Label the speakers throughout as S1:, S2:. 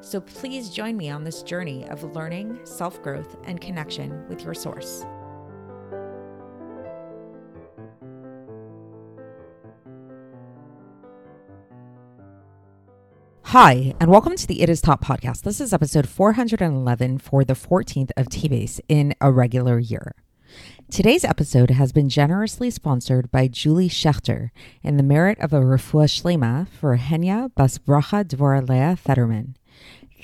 S1: So please join me on this journey of learning, self growth, and connection with your source. Hi, and welcome to the It Is Taught podcast. This is episode 411 for the 14th of Teves in a regular year. Today's episode has been generously sponsored by Julie Schechter in the merit of a refuah shlema for Henya Bas Bracha Dvora Leah Fetterman.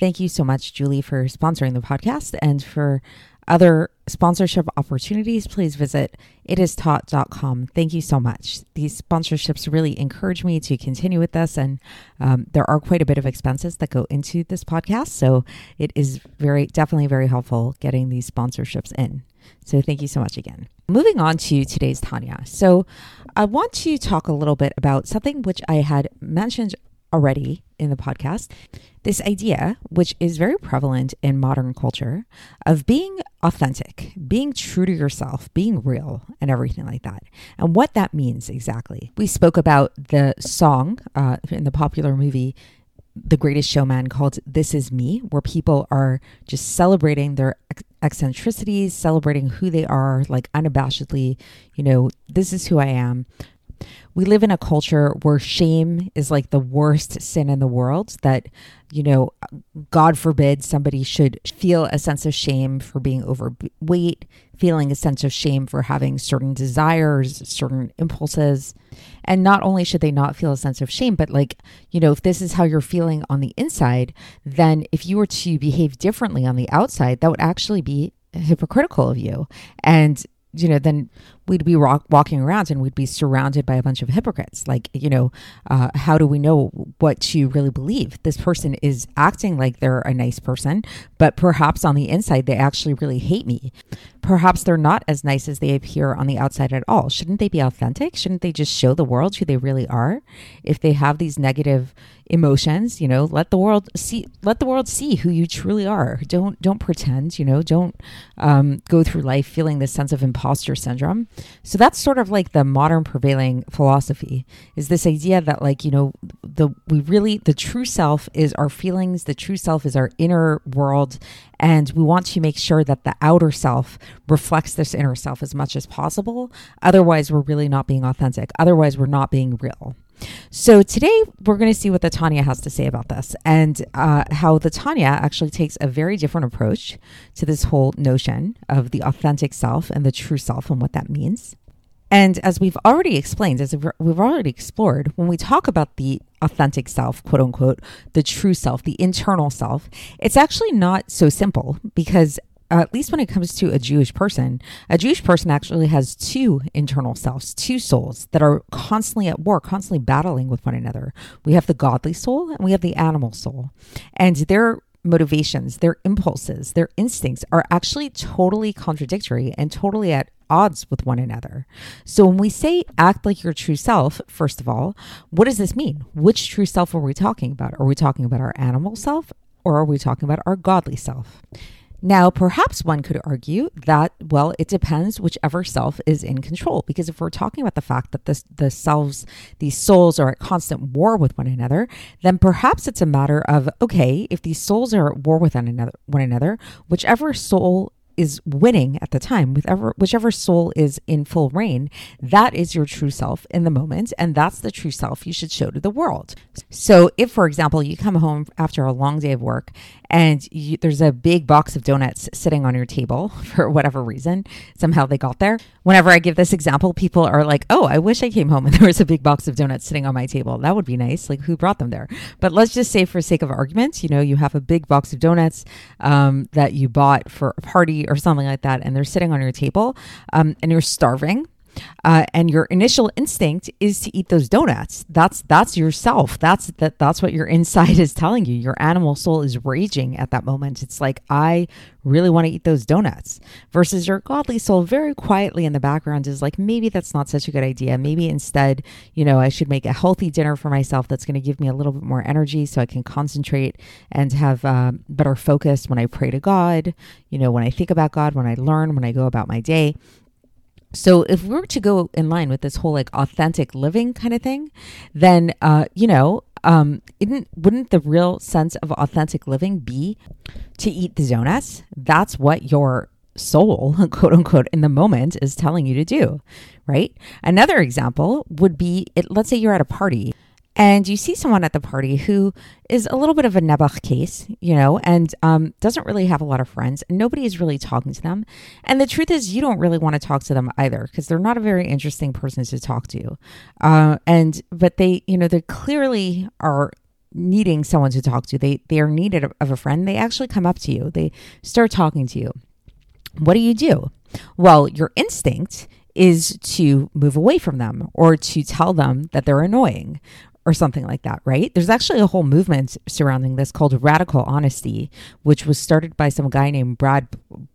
S1: Thank you so much, Julie, for sponsoring the podcast and for other sponsorship opportunities, please visit itistaught.com. Thank you so much. These sponsorships really encourage me to continue with this, and um, there are quite a bit of expenses that go into this podcast. So it is very, definitely very helpful getting these sponsorships in. So thank you so much again. Moving on to today's Tanya. So I want to talk a little bit about something which I had mentioned already in the podcast this idea, which is very prevalent in modern culture, of being authentic, being true to yourself, being real, and everything like that, and what that means exactly. We spoke about the song uh, in the popular movie. The Greatest Showman called This Is Me, where people are just celebrating their eccentricities, celebrating who they are, like unabashedly, you know, this is who I am we live in a culture where shame is like the worst sin in the world that you know god forbid somebody should feel a sense of shame for being overweight feeling a sense of shame for having certain desires certain impulses. And not only should they not feel a sense of shame but like you know if this is how you're feeling on the inside then if you were to behave differently on the outside that would actually be hypocritical of you. And you know, then we'd be rock, walking around and we'd be surrounded by a bunch of hypocrites. Like, you know, uh, how do we know what to really believe? This person is acting like they're a nice person, but perhaps on the inside, they actually really hate me. Perhaps they're not as nice as they appear on the outside at all. Shouldn't they be authentic? Shouldn't they just show the world who they really are? If they have these negative emotions you know let the world see let the world see who you truly are. Don't don't pretend you know don't um, go through life feeling this sense of imposter syndrome. So that's sort of like the modern prevailing philosophy is this idea that like you know the we really the true self is our feelings the true self is our inner world and we want to make sure that the outer self reflects this inner self as much as possible. Otherwise we're really not being authentic. Otherwise we're not being real. So today we're going to see what the Tanya has to say about this and uh, how the Tanya actually takes a very different approach to this whole notion of the authentic self and the true self and what that means. And as we've already explained, as we've already explored, when we talk about the authentic self, quote unquote, the true self, the internal self, it's actually not so simple because uh, at least when it comes to a Jewish person, a Jewish person actually has two internal selves, two souls that are constantly at war, constantly battling with one another. We have the godly soul and we have the animal soul. And their motivations, their impulses, their instincts are actually totally contradictory and totally at odds with one another. So when we say act like your true self, first of all, what does this mean? Which true self are we talking about? Are we talking about our animal self or are we talking about our godly self? Now, perhaps one could argue that, well, it depends whichever self is in control. Because if we're talking about the fact that this, the selves, these souls are at constant war with one another, then perhaps it's a matter of, okay, if these souls are at war with one another, one another whichever soul is winning at the time, whichever whichever soul is in full reign, that is your true self in the moment, and that's the true self you should show to the world. So, if for example you come home after a long day of work and you, there's a big box of donuts sitting on your table for whatever reason, somehow they got there. Whenever I give this example, people are like, "Oh, I wish I came home and there was a big box of donuts sitting on my table. That would be nice. Like, who brought them there?" But let's just say, for sake of argument, you know, you have a big box of donuts um, that you bought for a party or something like that, and they're sitting on your table, um, and you're starving, uh, and your initial instinct is to eat those donuts. That's that's yourself. That's that that's what your inside is telling you. Your animal soul is raging at that moment. It's like I really want to eat those donuts. Versus your godly soul very quietly in the background is like maybe that's not such a good idea. Maybe instead, you know, I should make a healthy dinner for myself that's going to give me a little bit more energy so I can concentrate and have uh, better focus when I pray to God, you know, when I think about God, when I learn, when I go about my day. So if we were to go in line with this whole like authentic living kind of thing, then uh, you know, um, wouldn't the real sense of authentic living be to eat the donuts? That's what your soul, quote unquote, in the moment is telling you to do, right? Another example would be it, let's say you're at a party and you see someone at the party who is a little bit of a Nebuch case, you know, and um, doesn't really have a lot of friends. Nobody is really talking to them. And the truth is, you don't really want to talk to them either because they're not a very interesting person to talk to. Uh, and but they, you know, they clearly are needing someone to talk to. They they are needed of a friend. They actually come up to you. They start talking to you. What do you do? Well, your instinct is to move away from them or to tell them that they're annoying or something like that, right? There's actually a whole movement surrounding this called radical honesty, which was started by some guy named Brad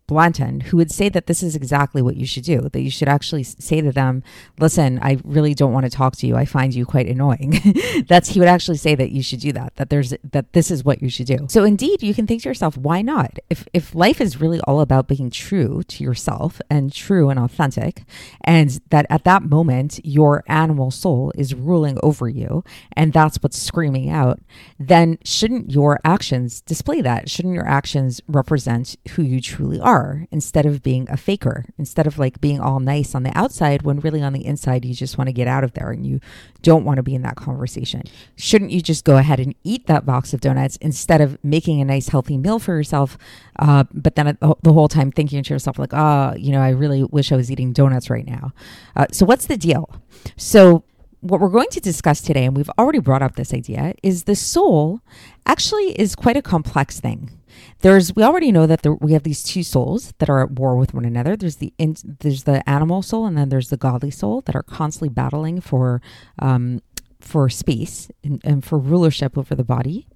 S1: Blanton, who would say that this is exactly what you should do, that you should actually say to them, listen, I really don't want to talk to you. I find you quite annoying. That's, he would actually say that you should do that, that there's, that this is what you should do. So indeed, you can think to yourself, why not? If, if life is really all about being true to yourself and true and authentic, and that at that moment, your animal soul is ruling over you, and that's what's screaming out, then shouldn't your actions display that? Shouldn't your actions represent who you truly are? Are instead of being a faker, instead of like being all nice on the outside when really on the inside you just want to get out of there and you don't want to be in that conversation. Shouldn't you just go ahead and eat that box of donuts instead of making a nice healthy meal for yourself? Uh, but then the whole time thinking to yourself, like, oh, you know, I really wish I was eating donuts right now. Uh, so, what's the deal? So, what we're going to discuss today, and we've already brought up this idea, is the soul actually is quite a complex thing. There's we already know that there, we have these two souls that are at war with one another. There's the in, there's the animal soul, and then there's the godly soul that are constantly battling for um, for space and, and for rulership over the body.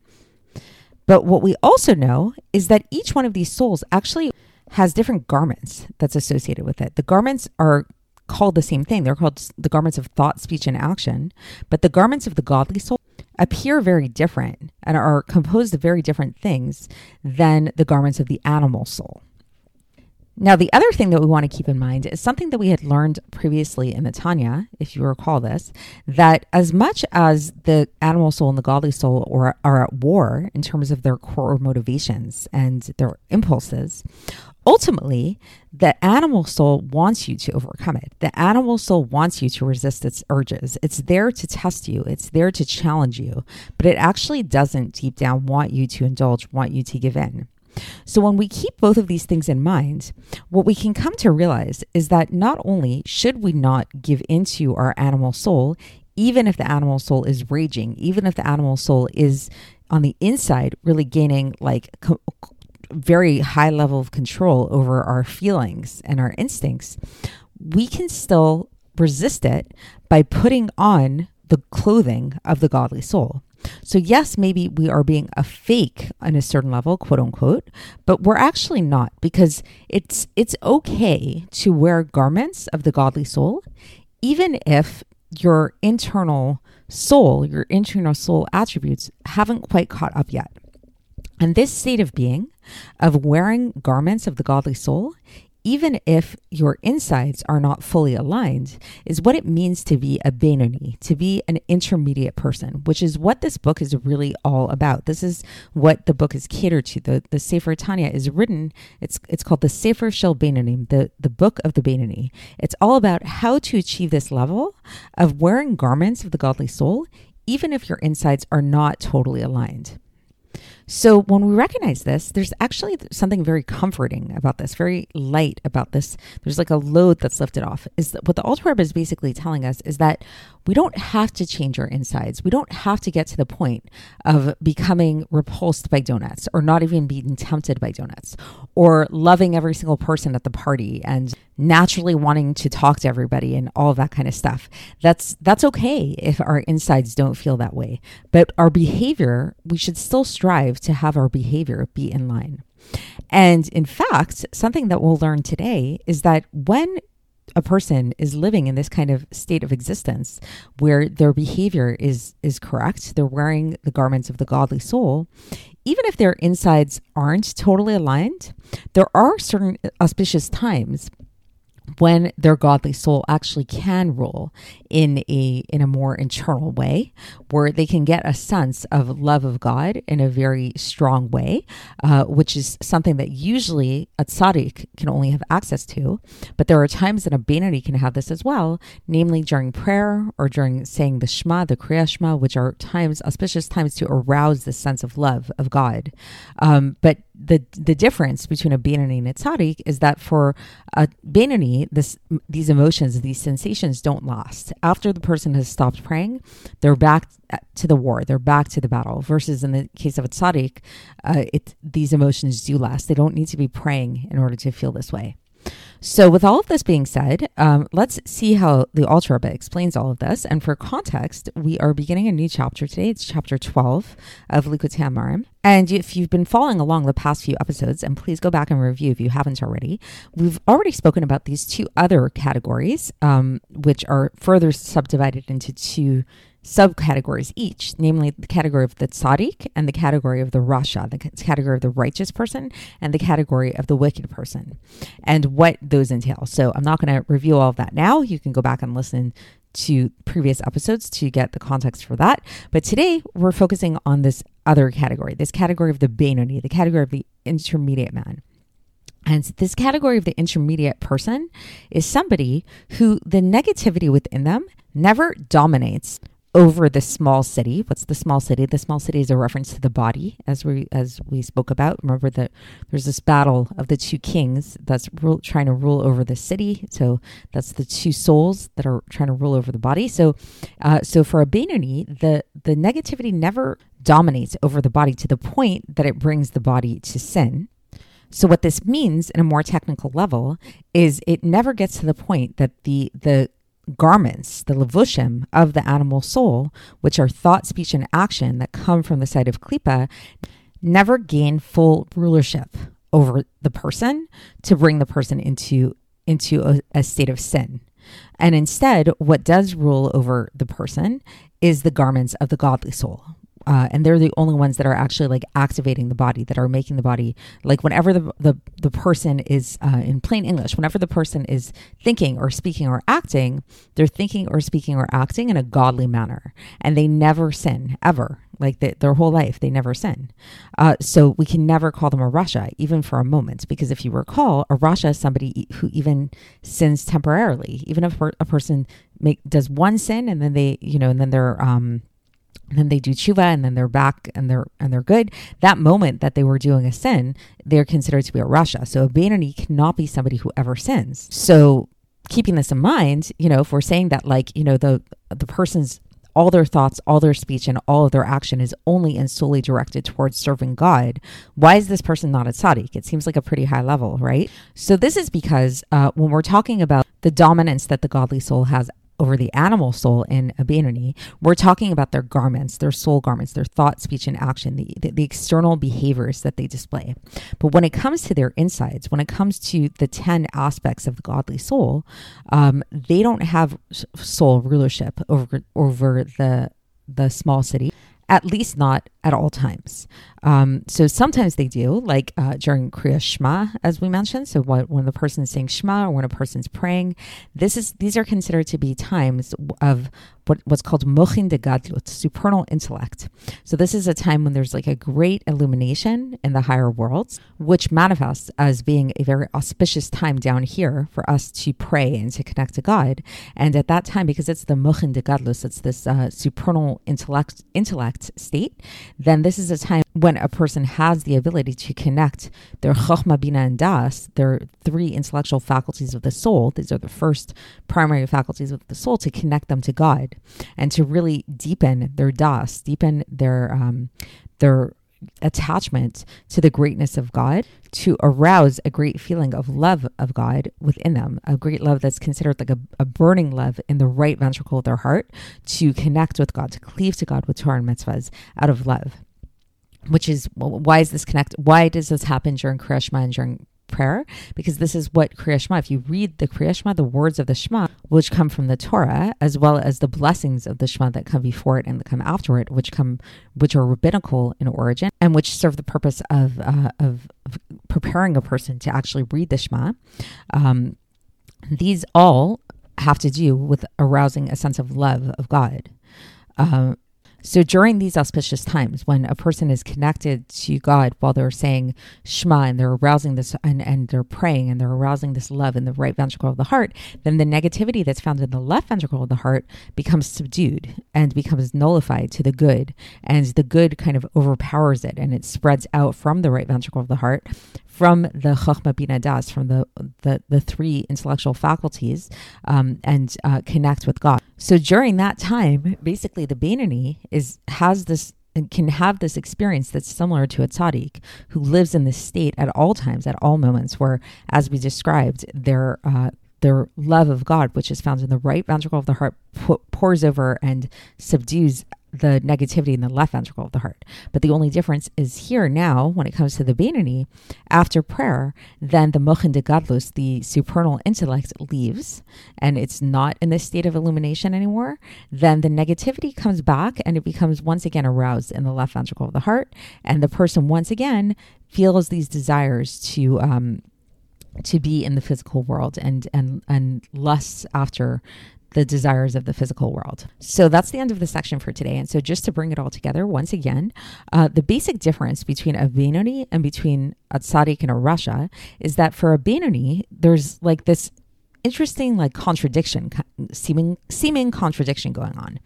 S1: But what we also know is that each one of these souls actually has different garments that's associated with it. The garments are called the same thing. They're called the garments of thought, speech, and action. But the garments of the godly soul appear very different and are composed of very different things than the garments of the animal soul. Now, the other thing that we want to keep in mind is something that we had learned previously in the Tanya, if you recall this, that as much as the animal soul and the godly soul are, are at war in terms of their core motivations and their impulses, ultimately, the animal soul wants you to overcome it. The animal soul wants you to resist its urges. It's there to test you, it's there to challenge you, but it actually doesn't deep down want you to indulge, want you to give in. So, when we keep both of these things in mind, what we can come to realize is that not only should we not give into our animal soul, even if the animal soul is raging, even if the animal soul is on the inside really gaining like co- very high level of control over our feelings and our instincts, we can still resist it by putting on the clothing of the godly soul. So, yes, maybe we are being a fake on a certain level, quote unquote, but we're actually not because it's it's okay to wear garments of the godly soul, even if your internal soul, your internal soul attributes haven't quite caught up yet. And this state of being, of wearing garments of the godly soul, even if your insides are not fully aligned, is what it means to be a Beinoni, to be an intermediate person, which is what this book is really all about. This is what the book is catered to. The the Sefer Tanya is written, it's it's called the Sefer Shel Beinonim, the, the book of the Beinoni. It's all about how to achieve this level of wearing garments of the godly soul, even if your insides are not totally aligned. So when we recognize this, there's actually something very comforting about this, very light about this. There's like a load that's lifted off. Is that what the Rebbe is basically telling us is that we don't have to change our insides. We don't have to get to the point of becoming repulsed by donuts or not even being tempted by donuts or loving every single person at the party and naturally wanting to talk to everybody and all that kind of stuff. That's that's okay if our insides don't feel that way. But our behavior, we should still strive to have our behavior be in line. And in fact, something that we'll learn today is that when a person is living in this kind of state of existence where their behavior is is correct they're wearing the garments of the godly soul even if their insides aren't totally aligned there are certain auspicious times when their godly soul actually can rule in a in a more internal way where they can get a sense of love of God in a very strong way uh, which is something that usually a tzaddik can only have access to. But there are times that a Beinoni can have this as well namely during prayer or during saying the Shema the Kriya Shema which are times auspicious times to arouse the sense of love of God. Um, but the the difference between a Beinoni and a tzaddik is that for a Beinoni, this these emotions, these sensations don't last. After the person has stopped praying, they're back to the war, they're back to the battle. Versus in the case of a tzaddik, uh, it these emotions do last. They don't need to be praying in order to feel this way. So, with all of this being said, um, let's see how the Alter Rebbe explains all of this. And for context, we are beginning a new chapter today. It's chapter 12 of Likkutei Amarim. And if you've been following along the past few episodes, and please go back and review if you haven't already, we've already spoken about these two other categories, um, which are further subdivided into two subcategories each, namely the category of the tzaddik and the category of the rasha, the category of the righteous person and the category of the wicked person, and what those entail. So I'm not going to review all of that now. You can go back and listen to previous episodes to get the context for that. But today we're focusing on this other category, this category of the Beinoni, the category of the intermediate man. And this category of the intermediate person is somebody who the negativity within them never dominates over the small city. What's the small city? The small city is a reference to the body, as we as we spoke about. Remember that there's this battle of the two kings that's rule, trying to rule over the city. So that's the two souls that are trying to rule over the body. So, uh, so for a Beinoni, the the negativity never dominates over the body to the point that it brings the body to sin. So what this means in a more technical level is it never gets to the point that the the garments, the levushim of the animal soul, which are thought, speech, and action that come from the side of klipa, never gain full rulership over the person to bring the person into into a, a state of sin. And instead, what does rule over the person is the garments of the godly soul, uh, and they're the only ones that are actually like activating the body that are making the body like whenever the the, the person is uh, in plain english whenever the person is thinking or speaking or acting they're thinking or speaking or acting in a godly manner. And they never sin ever. Like the, their whole life they never sin. Uh, so we can never call them a rasha even for a moment. Because if you recall a rasha is somebody who even sins temporarily. Even if a person make does one sin and then they you know and then they're um and then they do tshuva and then they're back and they're and they're good. That moment that they were doing a sin, they're considered to be a rasha. So a Beinoni cannot be somebody who ever sins. So keeping this in mind, you know, if we're saying that like, you know, the the person's all their thoughts, all their speech, and all of their action is only and solely directed towards serving God. Why is this person not a tzaddik? It seems like a pretty high level, right? So this is because uh, when we're talking about the dominance that the godly soul has over the animal soul in a we're talking about their garments, their soul garments, their thought, speech, and action, the, the, the, external behaviors that they display. But when it comes to their insides, when it comes to the 10 aspects of the godly soul, um, they don't have soul rulership over, over the, the small city at least not at all times. Um, so sometimes they do, like uh, during Kriya Shema, as we mentioned. So when the person is saying Shema or when a person's praying, this is these are considered to be times of what, what's called mochin de gadlut, supernal intellect. So this is a time when there's like a great illumination in the higher worlds, which manifests as being a very auspicious time down here for us to pray and to connect to God. And at that time, because it's the Mochin de gadlut, it's this uh, supernal intellect intellect state, then this is a time when when a person has the ability to connect their chokhmah, bina, and das, their three intellectual faculties of the soul, these are the first primary faculties of the soul, to connect them to God and to really deepen their das, deepen their um, their attachment to the greatness of God to arouse a great feeling of love of God within them, a great love that's considered like a, a burning love in the right ventricle of their heart to connect with God, to cleave to God with Torah and mitzvahs out of love. Which is why is this connect? Why does this happen during Kriyashma and during prayer because this is what Kriya Shema, if you read the Kriya Shema, the words of the Shema, which come from the Torah, as well as the blessings of the Shema that come before it and that come after it, which come, which are rabbinical in origin and which serve the purpose of, uh, of, preparing a person to actually read the Shema. Um, these all have to do with arousing a sense of love of God. Um, so during these auspicious times, when a person is connected to God while they're saying Shema and they're arousing this and, and they're praying and they're arousing this love in the right ventricle of the heart, then the negativity that's found in the left ventricle of the heart becomes subdued and becomes nullified to the good. And the good kind of overpowers it and it spreads out from the right ventricle of the heart from the Chokhmah Bina Das, from the, the, the three intellectual faculties, um, and uh, connect with God. So during that time, basically the Beinoni is has this can have this experience that's similar to a tzaddik who lives in this state at all times, at all moments, where, as we described, their uh, their love of God, which is found in the right ventricle of the heart, pours over and subdues the negativity in the left ventricle of the heart. But the only difference is here now, when it comes to the Beinoni, after prayer, then the Mochin de Gadlus, the supernal intellect, leaves and it's not in this state of illumination anymore. Then the negativity comes back and it becomes once again aroused in the left ventricle of the heart. And the person once again feels these desires to, um, to be in the physical world and and and lusts after the desires of the physical world. So that's the end of the section for today. And so just to bring it all together, once again, uh, the basic difference between a Beinoni and between a Tzaddik and a Rasha is that for a Beinoni, there's like this interesting like contradiction seeming seeming contradiction going on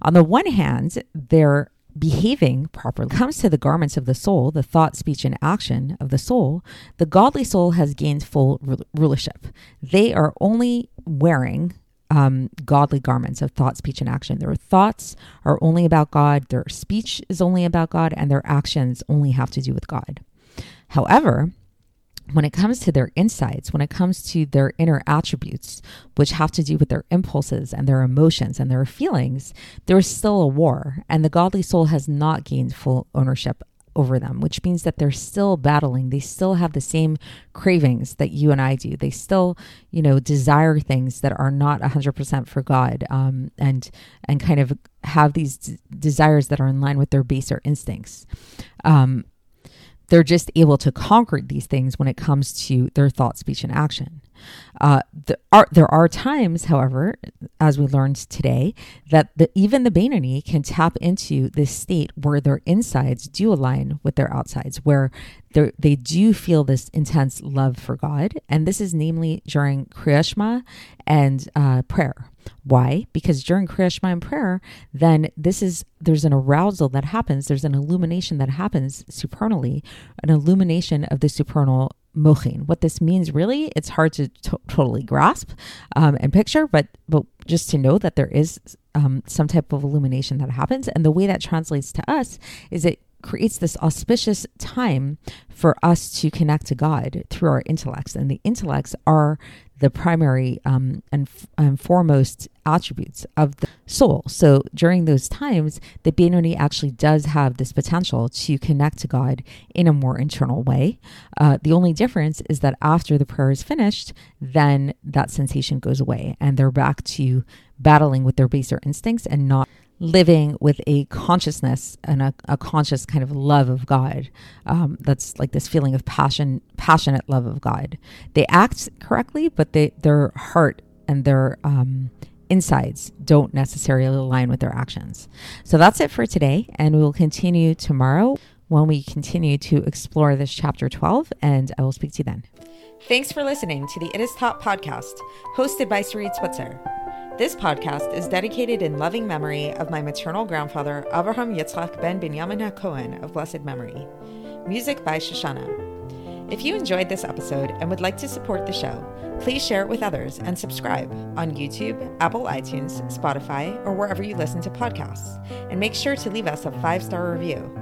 S1: on the one hand they're behaving properly comes to the garments of the soul, the thought, speech, and action of the soul, the godly soul has gained full rulership. They are only wearing um, godly garments of thought, speech, and action. Their thoughts are only about God, their speech is only about God, and their actions only have to do with God. However, when it comes to their insights, when it comes to their inner attributes, which have to do with their impulses and their emotions and their feelings, there is still a war, and the godly soul has not gained full ownership over them, which means that they're still battling. They still have the same cravings that you and I do. They still, you know, desire things that are not 100% for God um, and, and kind of have these d- desires that are in line with their baser instincts. Um, they're just able to conquer these things when it comes to their thought, speech, and action. Uh, there, are, there are times, however, as we learned today, that the, even the Beinoni can tap into this state where their insides do align with their outsides, where they do feel this intense love for God. And this is namely during Kriyashma and uh, prayer. Why? Because during Kriyashma and prayer, then this is, there's an arousal that happens, there's an illumination that happens supernally, an illumination of the supernal mochin. What this means really, it's hard to to- totally grasp um, and picture, but but just to know that there is um, some type of illumination that happens, and the way that translates to us is it creates this auspicious time for us to connect to God through our intellects, and the intellects are the primary um, and, and, foremost attributes of the soul. So during those times, the Beinoni actually does have this potential to connect to God in a more internal way. Uh, the only difference is that after the prayer is finished, then that sensation goes away and they're back to battling with their baser instincts and not living with a consciousness and a, a conscious kind of love of God. Um, that's like this feeling of passion, passionate love of God. They act correctly, but they, their heart and their um, insides don't necessarily align with their actions. So that's it for today, and we will continue tomorrow when we continue to explore this chapter 12, and I will speak to you then. Thanks for listening to the It Is Taught podcast, hosted by Sarit Switzer. This podcast is dedicated in loving memory of my maternal grandfather, Avraham Yitzchak ben Binyamin HaKohen of blessed memory. Music by Shoshannah. If you enjoyed this episode and would like to support the show, please share it with others and subscribe on YouTube, Apple iTunes, Spotify, or wherever you listen to podcasts. And make sure to leave us a five star review.